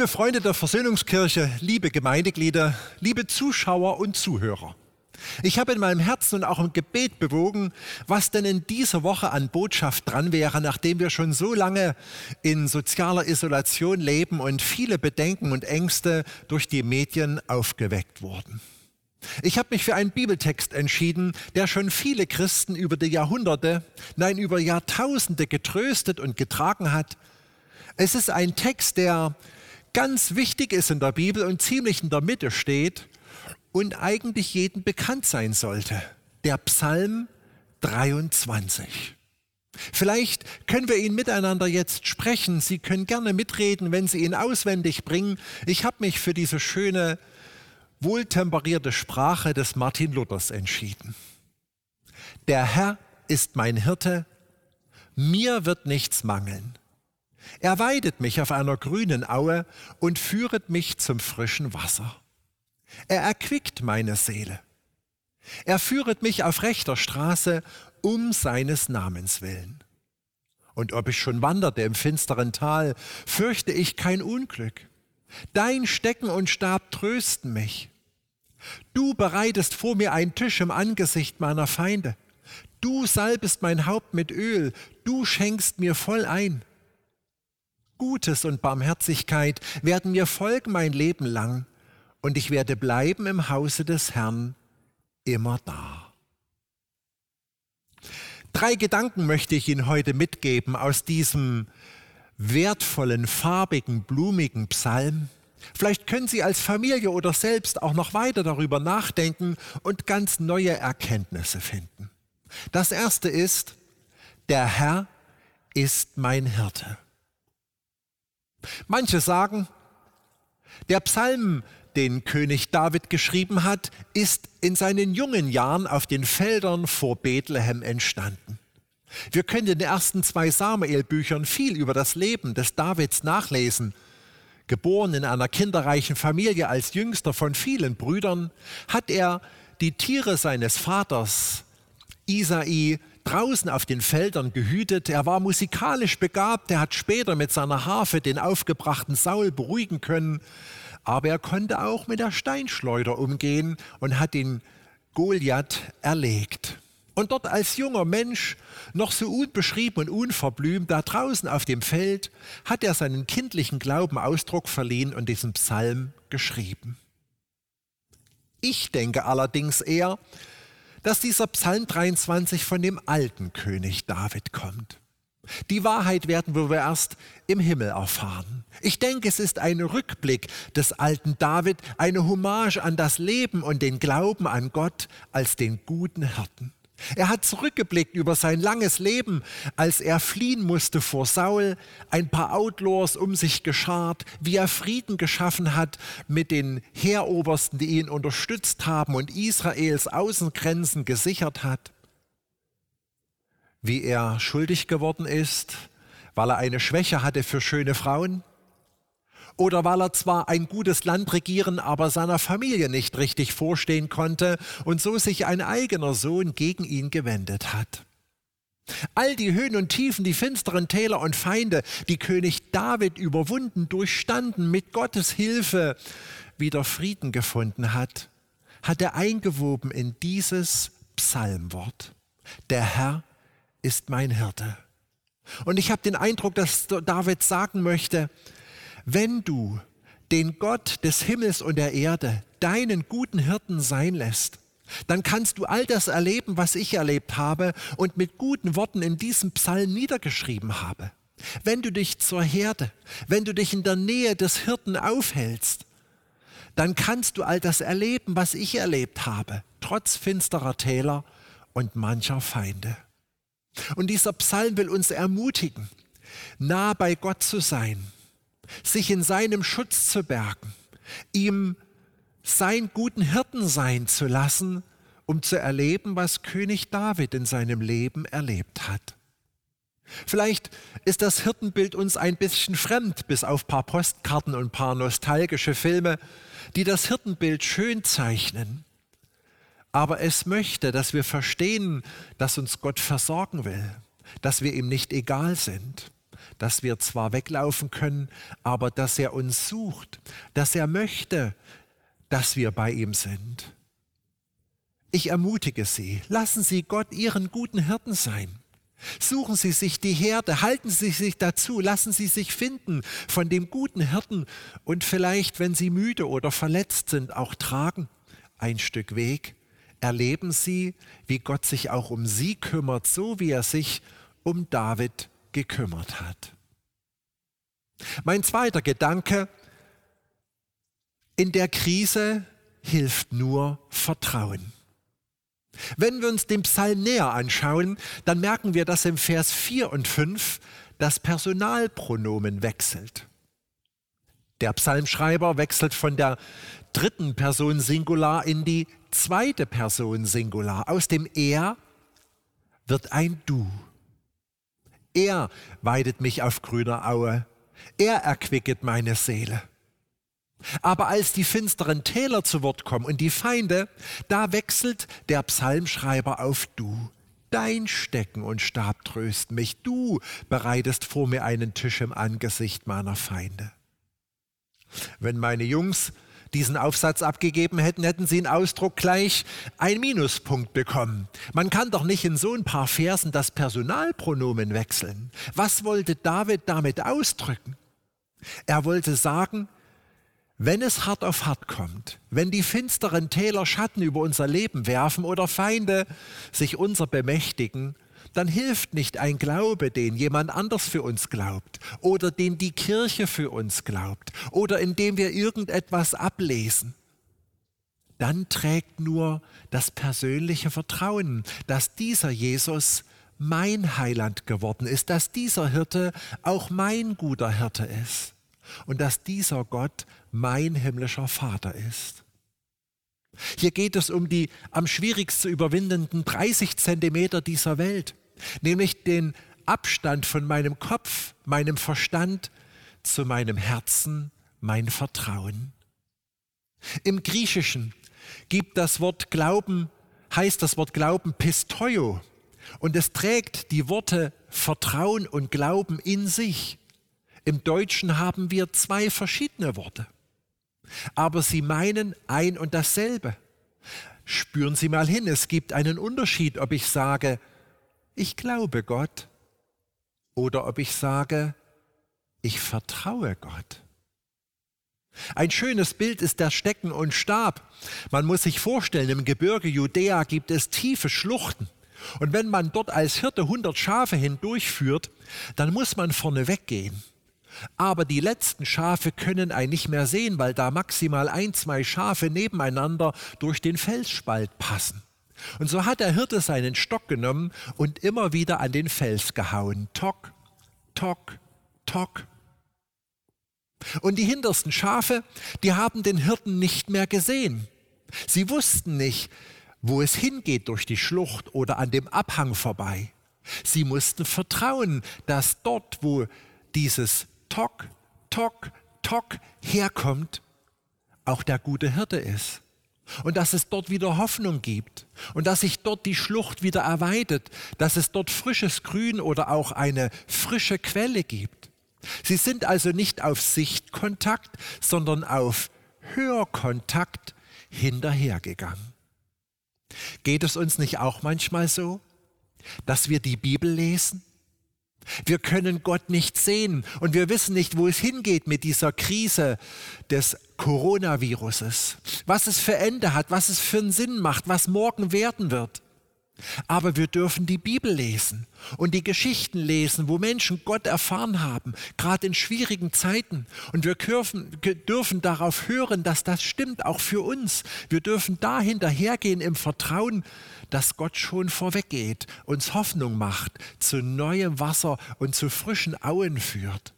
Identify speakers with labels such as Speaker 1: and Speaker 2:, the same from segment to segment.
Speaker 1: Liebe Freunde der Versöhnungskirche, liebe Gemeindeglieder, liebe Zuschauer und Zuhörer. Ich habe in meinem Herzen und auch im Gebet bewogen, was denn in dieser Woche an Botschaft dran wäre, nachdem wir schon so lange in sozialer Isolation leben und viele Bedenken und Ängste durch die Medien aufgeweckt wurden. Ich habe mich für einen Bibeltext entschieden, der schon viele Christen über die Jahrhunderte, nein über Jahrtausende getröstet und getragen hat. Es ist ein Text, der ganz wichtig ist in der Bibel und ziemlich in der Mitte steht und eigentlich jedem bekannt sein sollte. Der Psalm 23. Vielleicht können wir ihn miteinander jetzt sprechen. Sie können gerne mitreden, wenn Sie ihn auswendig bringen. Ich habe mich für diese schöne, wohltemperierte Sprache des Martin Luthers entschieden. Der Herr ist mein Hirte, mir wird nichts mangeln. Er weidet mich auf einer grünen Aue und führet mich zum frischen Wasser. Er erquickt meine Seele. Er führet mich auf rechter Straße um seines Namens willen. Und ob ich schon wanderte im finsteren Tal, fürchte ich kein Unglück. Dein Stecken und Stab trösten mich. Du bereitest vor mir einen Tisch im Angesicht meiner Feinde. Du salbest mein Haupt mit Öl, du schenkst mir voll ein. Gutes und Barmherzigkeit werden mir folgen mein Leben lang, und ich werde bleiben im Hause des Herrn immer da. Drei Gedanken möchte ich Ihnen heute mitgeben aus diesem wertvollen, farbigen, blumigen Psalm. Vielleicht können Sie als Familie oder selbst auch noch weiter darüber nachdenken und ganz neue Erkenntnisse finden. Das erste ist, der Herr ist mein Hirte. Manche sagen, der Psalm, den König David geschrieben hat, ist in seinen jungen Jahren auf den Feldern vor Bethlehem entstanden. Wir können in den ersten zwei Samuel-Büchern viel über das Leben des Davids nachlesen. Geboren in einer kinderreichen Familie als jüngster von vielen Brüdern, hat er die Tiere seines Vaters Isai draußen auf den Feldern gehütet. Er war musikalisch begabt. Er hat später mit seiner Harfe den aufgebrachten Saul beruhigen können. Aber er konnte auch mit der Steinschleuder umgehen und hat den Goliath erlegt. Und dort als junger Mensch, noch so unbeschrieben und unverblümt, da draußen auf dem Feld, hat er seinen kindlichen Glauben Ausdruck verliehen und diesen Psalm geschrieben. Ich denke allerdings eher, dass dieser Psalm 23 von dem alten König David kommt. Die Wahrheit werden wir erst im Himmel erfahren. Ich denke, es ist ein Rückblick des alten David, eine Hommage an das Leben und den Glauben an Gott als den guten Hirten. Er hat zurückgeblickt über sein langes Leben, als er fliehen musste vor Saul, ein paar Outlaws um sich geschart, wie er Frieden geschaffen hat mit den Heerobersten, die ihn unterstützt haben und Israels Außengrenzen gesichert hat. Wie er schuldig geworden ist, weil er eine Schwäche hatte für schöne Frauen, oder weil er zwar ein gutes Land regieren, aber seiner Familie nicht richtig vorstehen konnte und so sich ein eigener Sohn gegen ihn gewendet hat. All die Höhen und Tiefen, die finsteren Täler und Feinde, die König David überwunden, durchstanden, mit Gottes Hilfe wieder Frieden gefunden hat, hat er eingewoben in dieses Psalmwort. Der Herr ist mein Hirte. Und ich habe den Eindruck, dass David sagen möchte, wenn du den Gott des Himmels und der Erde deinen guten Hirten sein lässt, dann kannst du all das erleben, was ich erlebt habe und mit guten Worten in diesem Psalm niedergeschrieben habe. Wenn du dich zur Herde, wenn du dich in der Nähe des Hirten aufhältst, dann kannst du all das erleben, was ich erlebt habe, trotz finsterer Täler und mancher Feinde. Und dieser Psalm will uns ermutigen, nah bei Gott zu sein, sich in seinem Schutz zu bergen, ihm sein guten Hirten sein zu lassen, um zu erleben, was König David in seinem Leben erlebt hat. Vielleicht ist das Hirtenbild uns ein bisschen fremd, bis auf paar Postkarten und paar nostalgische Filme, die das Hirtenbild schön zeichnen. Aber es möchte, dass wir verstehen, dass uns Gott versorgen will, dass wir ihm nicht egal sind, dass wir zwar weglaufen können, aber dass er uns sucht, dass er möchte, dass wir bei ihm sind. Ich ermutige Sie, lassen Sie Gott Ihren guten Hirten sein. Suchen Sie sich die Herde, halten Sie sich dazu, lassen Sie sich finden von dem guten Hirten und vielleicht, wenn Sie müde oder verletzt sind, auch tragen ein Stück Weg. Erleben Sie, wie Gott sich auch um Sie kümmert, so wie er sich um David gekümmert hat. Mein zweiter Gedanke, in der Krise hilft nur Vertrauen. Wenn wir uns den Psalm näher anschauen, dann merken wir, dass im Vers 4 und 5 das Personalpronomen wechselt. Der Psalmschreiber wechselt von der dritten Person Singular in die zweite Person Singular. Aus dem Er wird ein Du. Er weidet mich auf grüner Aue. Er erquicket meine Seele. Aber als die finsteren Täler zu Wort kommen und die Feinde, da wechselt der Psalmschreiber auf Du. Dein Stecken und Stab tröst mich. Du bereitest vor mir einen Tisch im Angesicht meiner Feinde. Wenn meine Jungs diesen Aufsatz abgegeben hätten, hätten sie in Ausdruck gleich ein Minuspunkt bekommen. Man kann doch nicht in so ein paar Versen das Personalpronomen wechseln. Was wollte David damit ausdrücken? Er wollte sagen, wenn es hart auf hart kommt, wenn die finsteren Täler Schatten über unser Leben werfen oder Feinde sich unser bemächtigen, dann hilft nicht ein Glaube, den jemand anders für uns glaubt oder den die Kirche für uns glaubt oder indem wir irgendetwas ablesen. Dann trägt nur das persönliche Vertrauen, dass dieser Jesus mein Heiland geworden ist, dass dieser Hirte auch mein guter Hirte ist und dass dieser Gott mein himmlischer Vater ist. Hier geht es um die am schwierigst zu überwindenden 30 Zentimeter dieser Welt, nämlich den Abstand von meinem Kopf, meinem Verstand zu meinem Herzen, mein Vertrauen. Im Griechischen gibt das Wort Glauben, heißt das Wort Glauben Pistoio und es trägt die Worte Vertrauen und Glauben in sich. Im Deutschen haben wir zwei verschiedene Worte, aber sie meinen ein und dasselbe. Spüren Sie mal hin, es gibt einen Unterschied, ob ich sage, ich glaube Gott oder ob ich sage, ich vertraue Gott. Ein schönes Bild ist der Stecken und Stab. Man muss sich vorstellen, im Gebirge Judäa gibt es tiefe Schluchten. Und wenn man dort als Hirte 100 Schafe hindurchführt, dann muss man vorne weggehen. Aber die letzten Schafe können einen nicht mehr sehen, weil da maximal ein, zwei Schafe nebeneinander durch den Felsspalt passen. Und so hat der Hirte seinen Stock genommen und immer wieder an den Fels gehauen. Tock, tock, tock. Und die hintersten Schafe, die haben den Hirten nicht mehr gesehen. Sie wussten nicht, wo es hingeht durch die Schlucht oder an dem Abhang vorbei. Sie mussten vertrauen, dass dort, wo dieses Tock, Tock, Tock herkommt, auch der gute Hirte ist. Und dass es dort wieder Hoffnung gibt und dass sich dort die Schlucht wieder erweitet, dass es dort frisches Grün oder auch eine frische Quelle gibt. Sie sind also nicht auf Sichtkontakt, sondern auf Hörkontakt hinterhergegangen. Geht es uns nicht auch manchmal so, dass wir die Bibel lesen wir können Gott nicht sehen und wir wissen nicht, wo es hingeht mit dieser Krise des Coronaviruses, was es für Ende hat, was es für einen Sinn macht, was morgen werden wird. Aber wir dürfen die Bibel lesen und die Geschichten lesen, wo Menschen Gott erfahren haben, gerade in schwierigen Zeiten. Und wir dürfen, dürfen darauf hören, dass das stimmt, auch für uns. Wir dürfen da hinterhergehen im Vertrauen, dass Gott schon vorweggeht, uns Hoffnung macht, zu neuem Wasser und zu frischen Auen führt.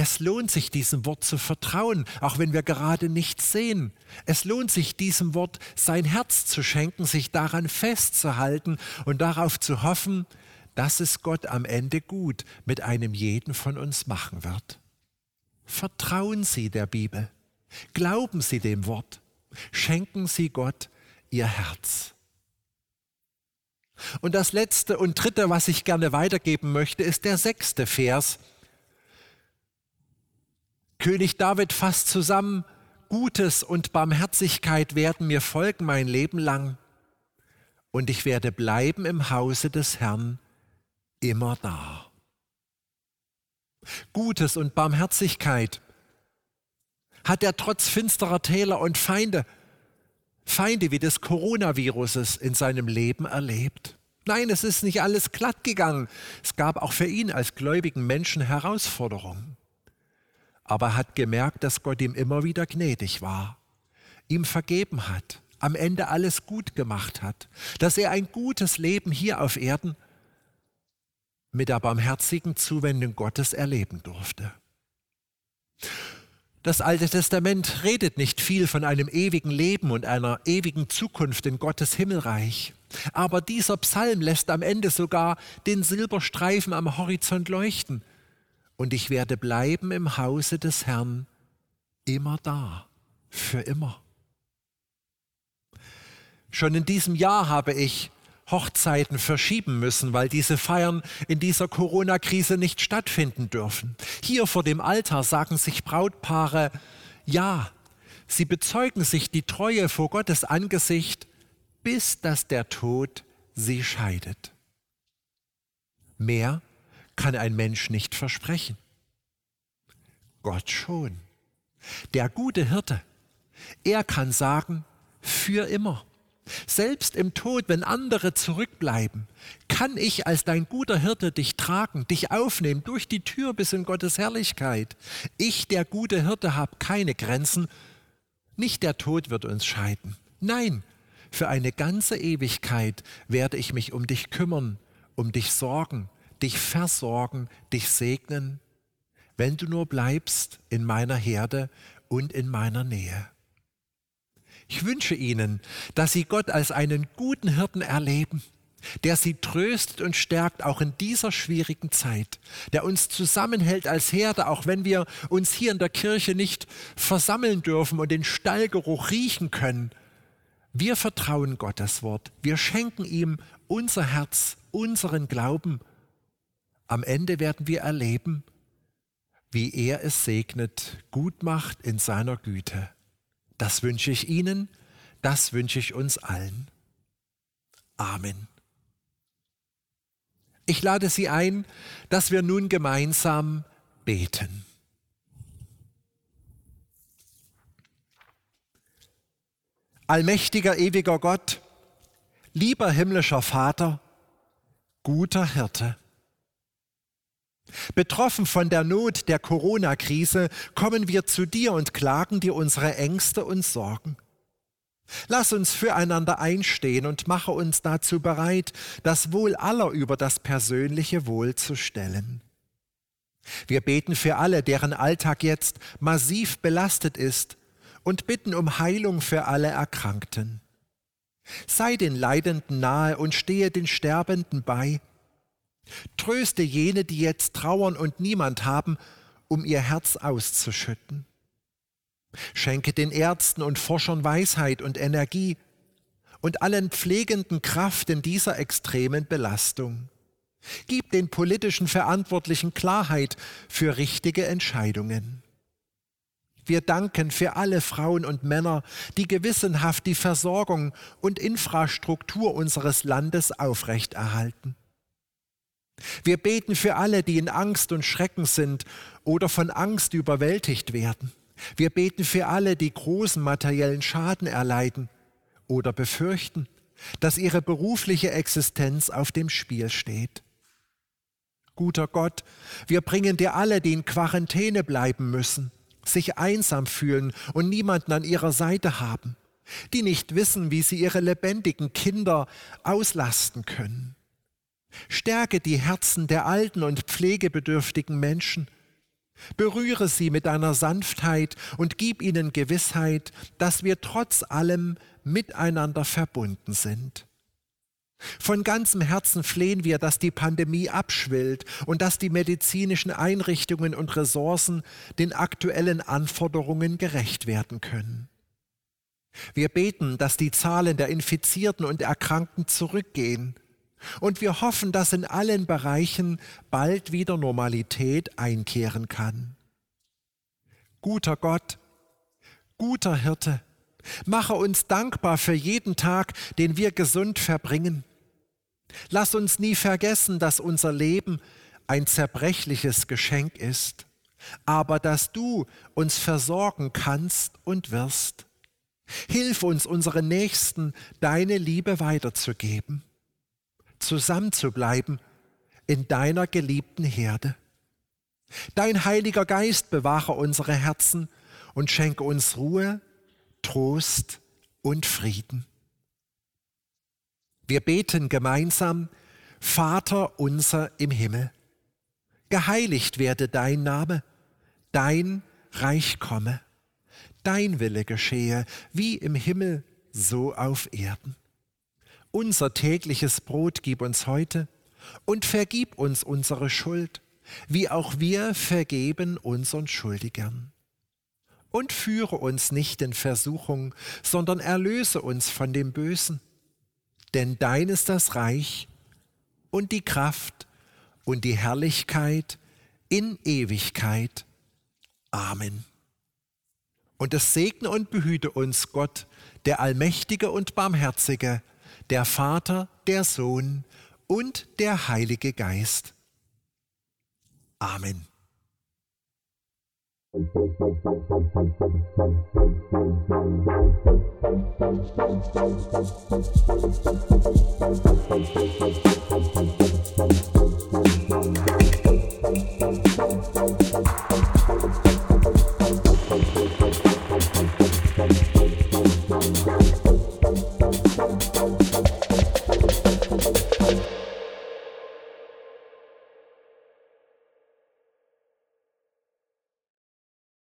Speaker 1: Es lohnt sich, diesem Wort zu vertrauen, auch wenn wir gerade nichts sehen. Es lohnt sich, diesem Wort sein Herz zu schenken, sich daran festzuhalten und darauf zu hoffen, dass es Gott am Ende gut mit einem jeden von uns machen wird. Vertrauen Sie der Bibel. Glauben Sie dem Wort. Schenken Sie Gott Ihr Herz. Und das letzte und dritte, was ich gerne weitergeben möchte, ist der sechste Vers König David fasst zusammen, Gutes und Barmherzigkeit werden mir folgen mein Leben lang, und ich werde bleiben im Hause des Herrn immer da. Gutes und Barmherzigkeit hat er trotz finsterer Täler und Feinde, Feinde wie des Coronaviruses in seinem Leben erlebt. Nein, es ist nicht alles glatt gegangen. Es gab auch für ihn als gläubigen Menschen Herausforderungen aber hat gemerkt, dass Gott ihm immer wieder gnädig war, ihm vergeben hat, am Ende alles gut gemacht hat, dass er ein gutes Leben hier auf Erden mit der barmherzigen Zuwendung Gottes erleben durfte. Das Alte Testament redet nicht viel von einem ewigen Leben und einer ewigen Zukunft in Gottes Himmelreich. Aber dieser Psalm lässt am Ende sogar den Silberstreifen am Horizont leuchten und ich werde bleiben im Hause des Herrn immer da, für immer. Schon in diesem Jahr habe ich Hochzeiten verschieben müssen, weil diese Feiern in dieser Corona-Krise nicht stattfinden dürfen. Hier vor dem Altar sagen sich Brautpaare, ja, sie bezeugen sich die Treue vor Gottes Angesicht, bis dass der Tod sie scheidet. Mehr kann ein Mensch nicht versprechen. Gott schon. Der gute Hirte, er kann sagen, für immer. Selbst im Tod, wenn andere zurückbleiben, kann ich als dein guter Hirte dich tragen, dich aufnehmen durch die Tür bis in Gottes Herrlichkeit. Ich, der gute Hirte, habe keine Grenzen. Nicht der Tod wird uns scheiden. Nein, für eine ganze Ewigkeit werde ich mich um dich kümmern, um dich sorgen, dich versorgen, dich segnen, wenn du nur bleibst in meiner Herde und in meiner Nähe. Ich wünsche Ihnen, dass Sie Gott als einen guten Hirten erleben, der Sie tröstet und stärkt, auch in dieser schwierigen Zeit, der uns zusammenhält als Herde, auch wenn wir uns hier in der Kirche nicht versammeln dürfen und den Stallgeruch riechen können. Wir vertrauen Gottes Wort, wir schenken ihm unser Herz, unseren Glauben am Ende werden wir erleben, wie er es segnet, gut macht in seiner Güte. Das wünsche ich Ihnen, das wünsche ich uns allen. Amen. Ich lade Sie ein, dass wir nun gemeinsam beten. Allmächtiger, ewiger Gott, lieber himmlischer Vater, guter Hirte, Betroffen von der Not der Corona-Krise kommen wir zu dir und klagen dir unsere Ängste und Sorgen. Lass uns füreinander einstehen und mache uns dazu bereit, das Wohl aller über das persönliche Wohl zu stellen. Wir beten für alle, deren Alltag jetzt massiv belastet ist und bitten um Heilung für alle Erkrankten. Sei den Leidenden nahe und stehe den Sterbenden bei Tröste jene, die jetzt trauern und niemand haben, um ihr Herz auszuschütten. Schenke den Ärzten und Forschern Weisheit und Energie und allen Pflegenden Kraft in dieser extremen Belastung. Gib den politischen Verantwortlichen Klarheit für richtige Entscheidungen. Wir danken für alle Frauen und Männer, die gewissenhaft die Versorgung und Infrastruktur unseres Landes aufrechterhalten. Wir beten für alle, die in Angst und Schrecken sind oder von Angst überwältigt werden. Wir beten für alle, die großen materiellen Schaden erleiden oder befürchten, dass ihre berufliche Existenz auf dem Spiel steht. Guter Gott, wir bringen dir alle, die in Quarantäne bleiben müssen, sich einsam fühlen und niemanden an ihrer Seite haben, die nicht wissen, wie sie ihre lebendigen Kinder auslasten können. Stärke die Herzen der alten und pflegebedürftigen Menschen. Berühre sie mit deiner Sanftheit und gib ihnen Gewissheit, dass wir trotz allem miteinander verbunden sind. Von ganzem Herzen flehen wir, dass die Pandemie abschwillt und dass die medizinischen Einrichtungen und Ressourcen den aktuellen Anforderungen gerecht werden können. Wir beten, dass die Zahlen der Infizierten und Erkrankten zurückgehen und wir hoffen, dass in allen Bereichen bald wieder Normalität einkehren kann. Guter Gott, guter Hirte, mache uns dankbar für jeden Tag, den wir gesund verbringen. Lass uns nie vergessen, dass unser Leben ein zerbrechliches Geschenk ist, aber dass du uns versorgen kannst und wirst. Hilf uns, unseren Nächsten deine Liebe weiterzugeben zusammenzubleiben in deiner geliebten Herde. Dein Heiliger Geist bewahre unsere Herzen und schenke uns Ruhe, Trost und Frieden. Wir beten gemeinsam, Vater unser im Himmel, geheiligt werde dein Name, dein Reich komme, dein Wille geschehe, wie im Himmel, so auf Erden. Unser tägliches Brot gib uns heute und vergib uns unsere Schuld, wie auch wir vergeben unseren Schuldigern. Und führe uns nicht in Versuchung, sondern erlöse uns von dem Bösen. Denn dein ist das Reich und die Kraft und die Herrlichkeit in Ewigkeit. Amen. Und es segne und behüte uns Gott, der Allmächtige und Barmherzige, der Vater, der Sohn und der Heilige Geist. Amen. Musik